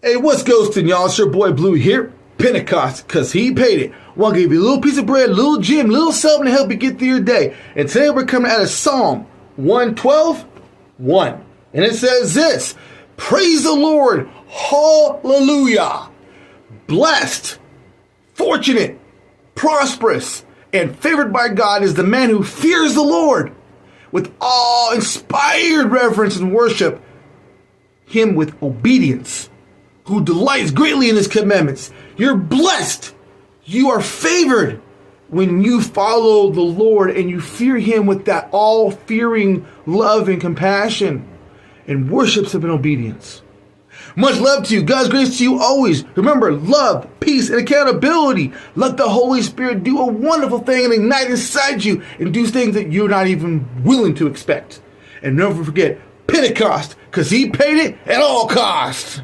Hey, what's ghosting, y'all? It's your boy Blue here. Pentecost, cause he paid it. Want to give you a little piece of bread, little gym, little something to help you get through your day. And today we're coming out of Psalm 112, 1. And it says this Praise the Lord, hallelujah. Blessed, fortunate, prosperous, and favored by God is the man who fears the Lord with awe inspired reverence and worship him with obedience, who delights greatly in his commandments. You're blessed. You are favored when you follow the Lord and you fear him with that all fearing love and compassion and worships him in obedience. Much love to you. God's grace to you always. Remember, love, peace, and accountability. Let the Holy Spirit do a wonderful thing and ignite inside you and do things that you're not even willing to expect. And never forget, Pentecost, because he paid it at all costs.